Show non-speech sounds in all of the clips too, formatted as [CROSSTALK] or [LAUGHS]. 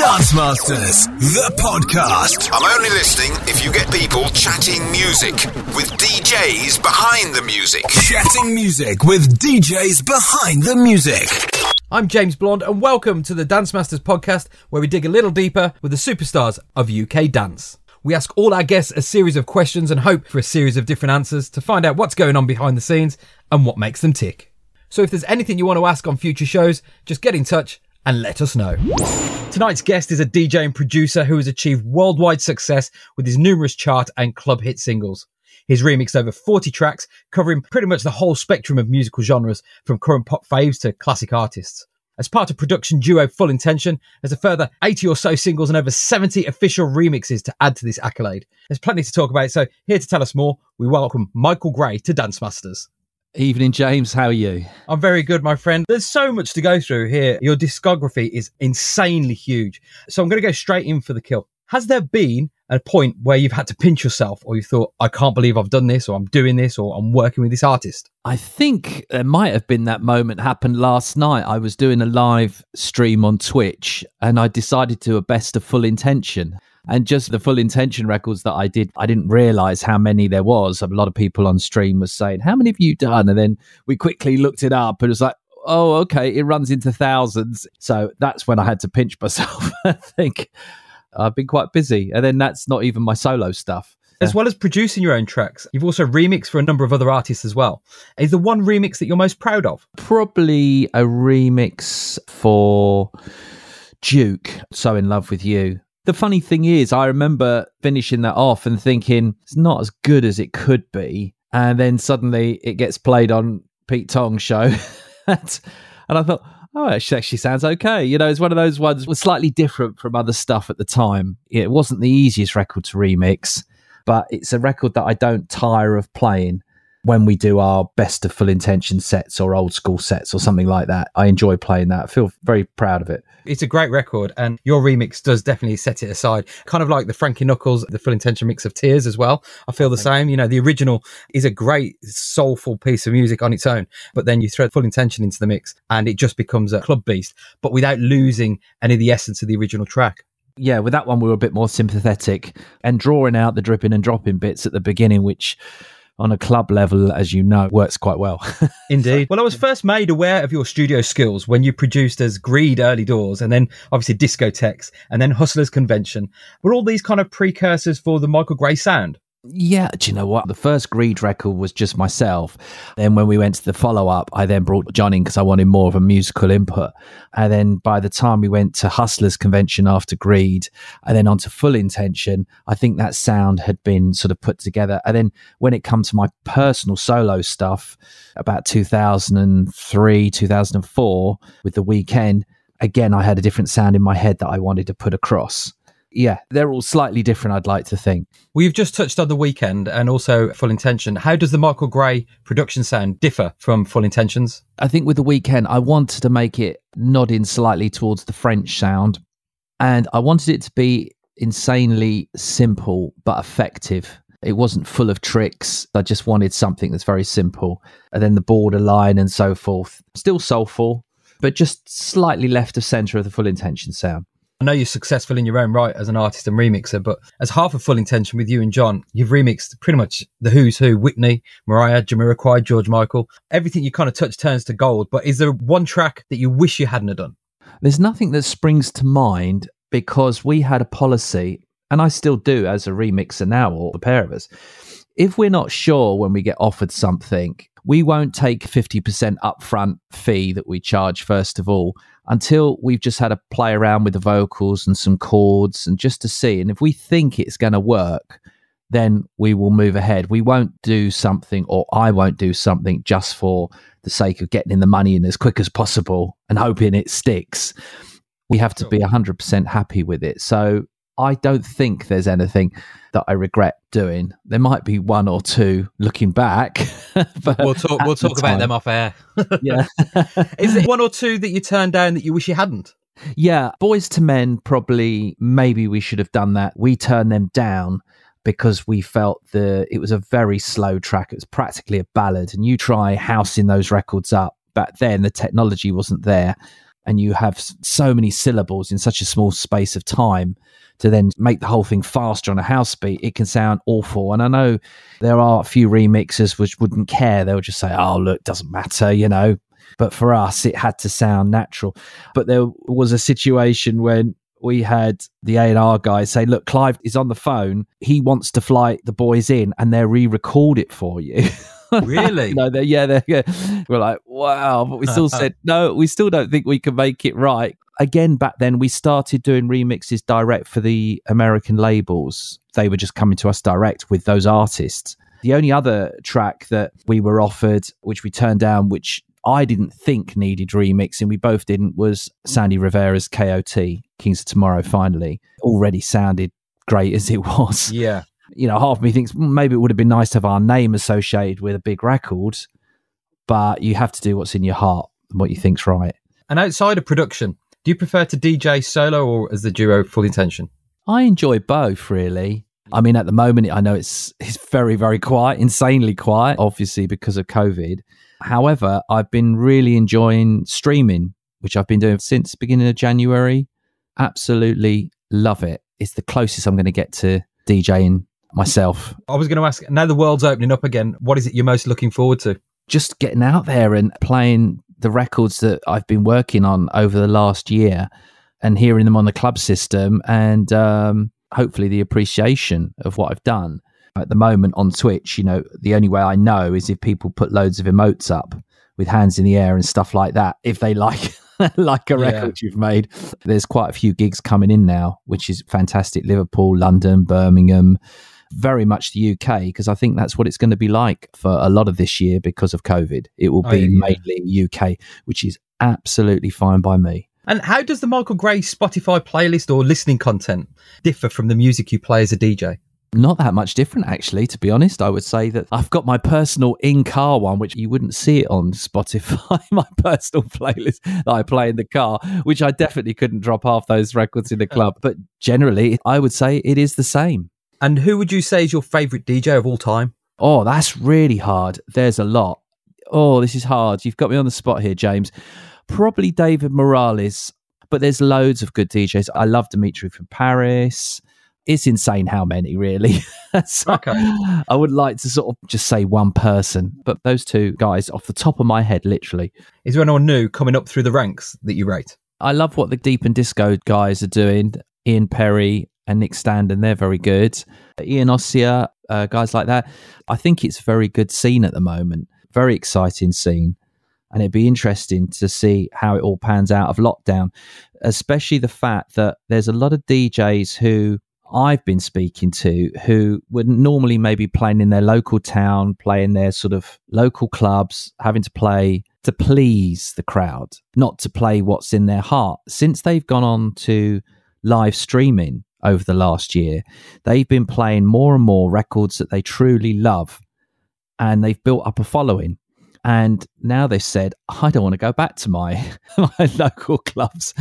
Dance Masters, the podcast. I'm only listening if you get people chatting music with DJs behind the music. Chatting music with DJs behind the music. I'm James Blonde, and welcome to the Dance Masters podcast, where we dig a little deeper with the superstars of UK dance. We ask all our guests a series of questions and hope for a series of different answers to find out what's going on behind the scenes and what makes them tick. So if there's anything you want to ask on future shows, just get in touch and let us know. Tonight's guest is a DJ and producer who has achieved worldwide success with his numerous chart and club hit singles. He's remixed over 40 tracks, covering pretty much the whole spectrum of musical genres, from current pop faves to classic artists. As part of production duo Full Intention, there's a further 80 or so singles and over 70 official remixes to add to this accolade. There's plenty to talk about, so here to tell us more, we welcome Michael Gray to Dance Masters. Evening, James. How are you? I'm very good, my friend. There's so much to go through here. Your discography is insanely huge. So I'm going to go straight in for the kill. Has there been a point where you've had to pinch yourself or you thought, I can't believe I've done this or I'm doing this or I'm working with this artist? I think there might have been that moment happened last night. I was doing a live stream on Twitch and I decided to a best of full intention. And just the full intention records that I did, I didn't realize how many there was. A lot of people on stream was saying, How many have you done? And then we quickly looked it up and it was like, Oh, okay, it runs into thousands. So that's when I had to pinch myself. [LAUGHS] I think I've been quite busy. And then that's not even my solo stuff. As well as producing your own tracks, you've also remixed for a number of other artists as well. Is the one remix that you're most proud of? Probably a remix for Duke, So in Love with You. The funny thing is, I remember finishing that off and thinking it's not as good as it could be. And then suddenly it gets played on Pete Tong's show. [LAUGHS] and I thought, oh, it actually sounds okay. You know, it's one of those ones was slightly different from other stuff at the time. It wasn't the easiest record to remix, but it's a record that I don't tire of playing when we do our best of full intention sets or old school sets or something like that. I enjoy playing that. I feel very proud of it. It's a great record, and your remix does definitely set it aside. Kind of like the Frankie Knuckles, the full intention mix of Tears as well. I feel the same. You know, the original is a great soulful piece of music on its own, but then you throw full intention into the mix and it just becomes a club beast, but without losing any of the essence of the original track yeah, with that one we were a bit more sympathetic and drawing out the dripping and dropping bits at the beginning, which on a club level, as you know, works quite well. [LAUGHS] Indeed. Well, I was first made aware of your studio skills when you produced as Greed Early Doors and then obviously Discotheques and then Hustlers Convention. Were all these kind of precursors for the Michael Gray sound? Yeah, do you know what? The first Greed record was just myself. Then when we went to the follow up, I then brought John in because I wanted more of a musical input. And then by the time we went to Hustlers Convention after Greed, and then onto Full Intention, I think that sound had been sort of put together. And then when it comes to my personal solo stuff, about 2003, 2004, with the weekend, again, I had a different sound in my head that I wanted to put across yeah, they're all slightly different, I'd like to think. We've just touched on the weekend and also Full Intention. How does the Michael Gray production sound differ from Full Intentions? I think with the weekend, I wanted to make it nodding slightly towards the French sound. And I wanted it to be insanely simple but effective. It wasn't full of tricks. I just wanted something that's very simple. And then the borderline and so forth. Still soulful, but just slightly left of center of the full intention sound. I know you're successful in your own right as an artist and remixer, but as half of Full Intention with you and John, you've remixed pretty much the who's who Whitney, Mariah, Jamiroquai, George Michael. Everything you kind of touch turns to gold. But is there one track that you wish you hadn't done? There's nothing that springs to mind because we had a policy, and I still do as a remixer now, or the pair of us. If we're not sure when we get offered something, we won't take 50% upfront fee that we charge first of all until we've just had a play around with the vocals and some chords and just to see. And if we think it's going to work, then we will move ahead. We won't do something, or I won't do something just for the sake of getting in the money in as quick as possible and hoping it sticks. We have to be 100% happy with it. So I don't think there's anything that I regret doing. There might be one or two looking back, [LAUGHS] we'll talk. We'll talk the about them off air. [LAUGHS] yeah, [LAUGHS] is it one or two that you turned down that you wish you hadn't? Yeah, Boyz II Men probably. Maybe we should have done that. We turned them down because we felt the it was a very slow track. It was practically a ballad, and you try housing those records up back then. The technology wasn't there and you have so many syllables in such a small space of time to then make the whole thing faster on a house beat, it can sound awful. And I know there are a few remixers which wouldn't care. They'll just say, oh, look, doesn't matter, you know. But for us, it had to sound natural. But there was a situation when we had the A&R guy say, look, Clive is on the phone. He wants to fly the boys in and they'll re-record it for you. [LAUGHS] Really? [LAUGHS] no, they're, yeah, they're, yeah. We're like, wow. But we still [LAUGHS] said, no, we still don't think we can make it right. Again, back then, we started doing remixes direct for the American labels. They were just coming to us direct with those artists. The only other track that we were offered, which we turned down, which I didn't think needed remixing, we both didn't, was Sandy Rivera's KOT, Kings of Tomorrow, finally. Already sounded great as it was Yeah. You know, half of me thinks "Mm, maybe it would have been nice to have our name associated with a big record, but you have to do what's in your heart and what you think's right. And outside of production, do you prefer to DJ solo or as the duo full intention? I enjoy both, really. I mean, at the moment, I know it's it's very, very quiet, insanely quiet, obviously because of COVID. However, I've been really enjoying streaming, which I've been doing since beginning of January. Absolutely love it. It's the closest I'm going to get to DJing myself I was going to ask, now the world's opening up again, what is it you're most looking forward to? just getting out there and playing the records that I've been working on over the last year and hearing them on the club system and um, hopefully the appreciation of what I've done. At the moment on Twitch, you know, the only way I know is if people put loads of emotes up with hands in the air and stuff like that. If they like [LAUGHS] like a Yeah. record you've made, there's quite a few gigs coming in now, which is fantastic. Liverpool, London, Birmingham, very much the UK because I think that's what it's going to be like for a lot of this year because of COVID. It will Oh, be yeah. mainly UK, which is absolutely fine by me. And how does the Michael Gray Spotify playlist or listening content differ from the music you play as a DJ? Not that much different, actually, to be honest. I would say that I've got my personal in car one, which you wouldn't see it on Spotify, [LAUGHS] my personal playlist that I play in the car, which I definitely couldn't drop half those records in the club. But generally, I would say it is the same. And who would you say is your favorite DJ of all time? Oh, that's really hard. There's a lot. Oh, this is hard. You've got me on the spot here, James. Probably David Morales, but there's loads of good DJs. I love Dimitri from Paris. It's insane how many, really. [LAUGHS] So Okay. I would like to sort of just say one person, but those two guys off the top of my head, literally. Is there anyone new coming up through the ranks that you rate? I love what the Deep and Disco guys are doing. Ian Perry and Nick Standen, they're very good. Ian Ossia, uh, guys like that. I think it's a very good scene at the moment. Very exciting scene. And it'd be interesting to see how it all pans out of lockdown, especially the fact that there's a lot of DJs who I've been speaking to who would normally maybe playing in their local town, playing their sort of local clubs, having to play to please the crowd, not to play what's in their heart. Since they've gone on to live streaming over the last year, they've been playing more and more records that they truly love and they've built up a following. And now they've said, I don't want to go back to my, [LAUGHS] my local clubs.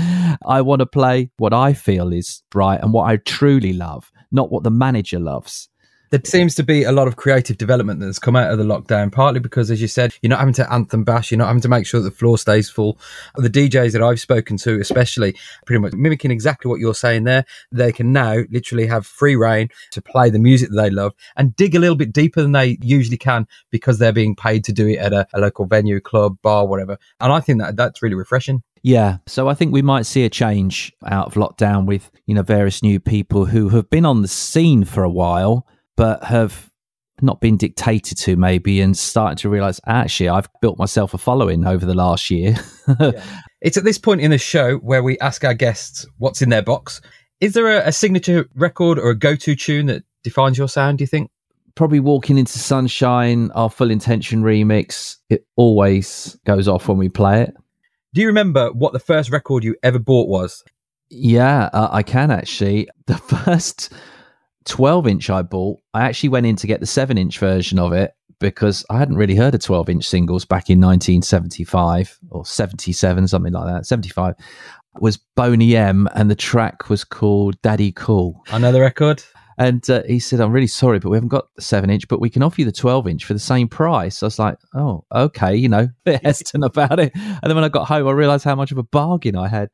I want to play what I feel is right and what I truly love, not what the manager loves. There seems to be a lot of creative development that's come out of the lockdown, partly because, as you said, you're not having to anthem bash, you're not having to make sure that the floor stays full. The DJs that I've spoken to, especially, pretty much mimicking exactly what you're saying there, they can now literally have free reign to play the music that they love and dig a little bit deeper than they usually can because they're being paid to do it at a, a local venue, club, bar, whatever. And I think that that's really refreshing. Yeah, so I think we might see a change out of lockdown with you know various new people who have been on the scene for a while, but have not been dictated to maybe, and starting to realize actually I've built myself a following over the last year. It's at this point in the show where we ask our guests what's in their box. Is there a, a signature record or a go to tune that defines your sound, do you think? Probably walking into sunshine, our full intention remix. It always goes off when we play it. Do you remember what the first record you ever bought was? Yeah, uh, I can actually. The [LAUGHS] first 12 inch I bought, I actually went in to get the 7 inch version of it because I hadn't really heard of 12 inch singles back in 1975 or 77, something like that. 75 was Boney M, and the track was called Daddy Cool. I know the record. And uh, he said, I'm really sorry, but we haven't got the seven inch, but we can offer you the 12 inch for the same price. I was like, oh, okay, you know, [LAUGHS] bit hesitant about it. And then when I got home, I realized how much of a bargain I had.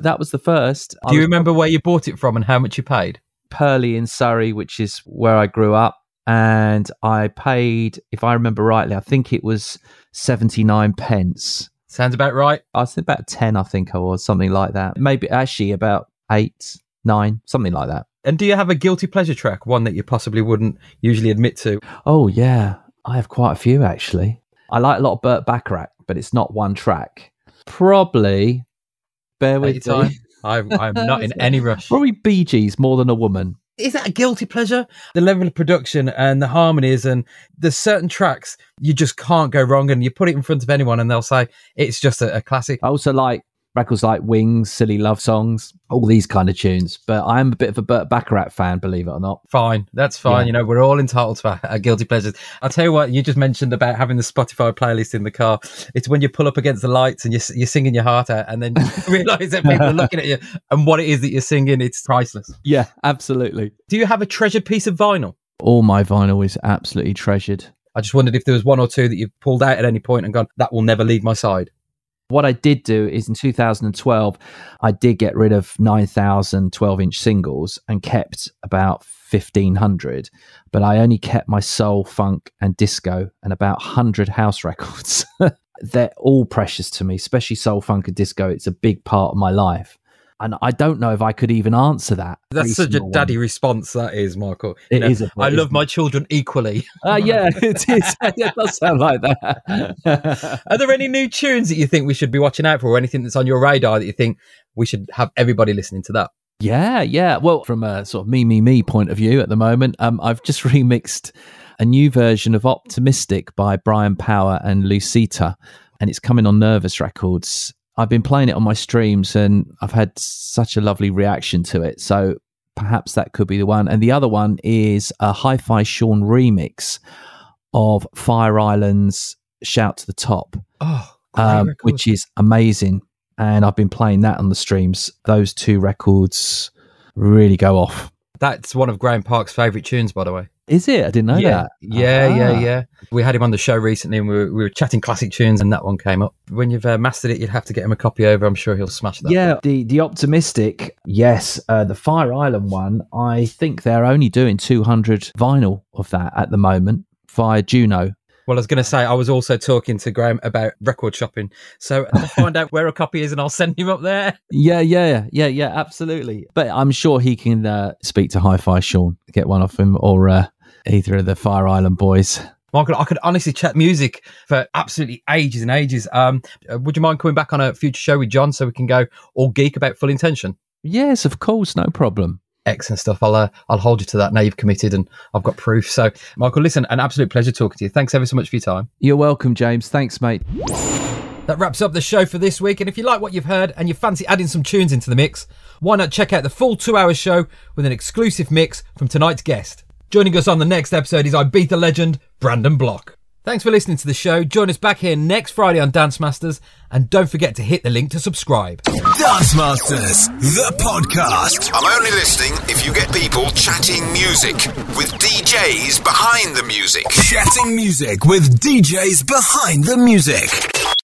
That was the first. Do you was remember where you bought it from and how much you paid? Purley in Surrey, which is where I grew up. And I paid, if I remember rightly, I think it was 79 pence. Sounds about right. I was about 10, I think I was, something like that. Maybe actually about eight, nine, something like that. And do you have a guilty pleasure track, one that you possibly wouldn't usually admit to? Oh, yeah. I have quite a few actually. I like a lot of Burt Bacharach, but it's not one track. Probably, bear Take with me. [LAUGHS] time. I'm, I'm not in any rush. Probably Bee Gees more than a woman. Is that a guilty pleasure? The level of production and the harmonies, and there's certain tracks you just can't go wrong, and you put it in front of anyone, and they'll say it's just a, a classic. I also like records like Wings, Silly Love Songs, all these kind of tunes. But I am a bit of a Burt Bacharach fan, believe it or not. Fine, that's fine. Yeah. You know, we're all entitled to our, our [LAUGHS] guilty pleasures. I'll tell you what, you just mentioned about having the Spotify playlist in the car. It's when you pull up against the lights and you're, you're singing your heart out, and then you [LAUGHS] realize that people are [LAUGHS] looking at you and what it is that you're singing. It's priceless. Yeah, absolutely. Do you have a treasured piece of vinyl? All my vinyl is absolutely treasured. I just wondered if there was one or two that you've pulled out at any point and gone, that will never leave my side. What I did do is in 2012, I did get rid of 9,000 12 inch singles and kept about 1,500. But I only kept my soul, funk, and disco and about 100 house [LAUGHS] records. They're all precious to me, especially soul, funk, and disco. It's a big part of my life. And I don't know if I could even answer that. That's such a daddy one. response, that is, Michael. It You is a- I love my children equally. Uh, yeah, [LAUGHS] it is. [LAUGHS] it does sound like that. Are there any new tunes that you think we should be watching out for, or anything that's on your radar that you think we should have everybody listening to that? Yeah, yeah. Well, from a sort of me, me, me point of view at the moment, um, I've just [LAUGHS] remixed a new version of Optimistic by Brian Power and Lucita, and it's coming on Nervous Records. I've been playing it on my streams and I've had such a lovely reaction to it. So perhaps that could be the one. And the other one is a Hi Fi Sean remix of Fire Island's Shout to the Top Oh, um, which is amazing. And I've been playing that on the streams. Those two records really go off. that's one of Graeme Park's favourite tunes, by the way. Is it? I didn't know yeah, that. yeah, yeah, Ah. yeah. We had him on the show recently, and we were, we were chatting classic tunes, and that one came up. When you've uh, mastered it, you'd have to get him a copy over. I'm sure he'll smash that. Yeah, the the optimistic, yes. Uh, the Fire Island one, I think they're only doing 200 vinyl of that at the moment via Juno. Well, I was going to say, I was also talking to Graeme about record shopping, so I'll find out where a copy is, and I'll send him up there. Yeah, [LAUGHS] yeah, yeah, yeah, yeah, absolutely. But I'm sure he can uh, speak to Hi-Fi Sean, get one off him, or uh, either of the Fire Island boys. Michael, I could honestly chat music for absolutely ages and ages. Um, uh, would you mind coming back on a future show with John so we can go all geek about full intention? Yes, of course, no problem. Excellent stuff. I'll uh, I'll hold you to that. Now you've committed, and I've got proof. So, Michael, listen, an absolute pleasure talking to you. Thanks ever so much for your time. You're welcome, James. Thanks, mate. That wraps up the show for this week. And if you like what you've heard and you fancy adding some tunes into the mix, why not check out the full two-hour show with an exclusive mix from tonight's guest. Joining us on the next episode is Ibiza legend Brandon Block. Thanks for listening to the show. Join us back here next Friday on Dance Masters, and don't forget to hit the link to subscribe. Dance Masters, the podcast. I'm only listening if you get people chatting music with DJs behind the music. Chatting music with DJs behind the music.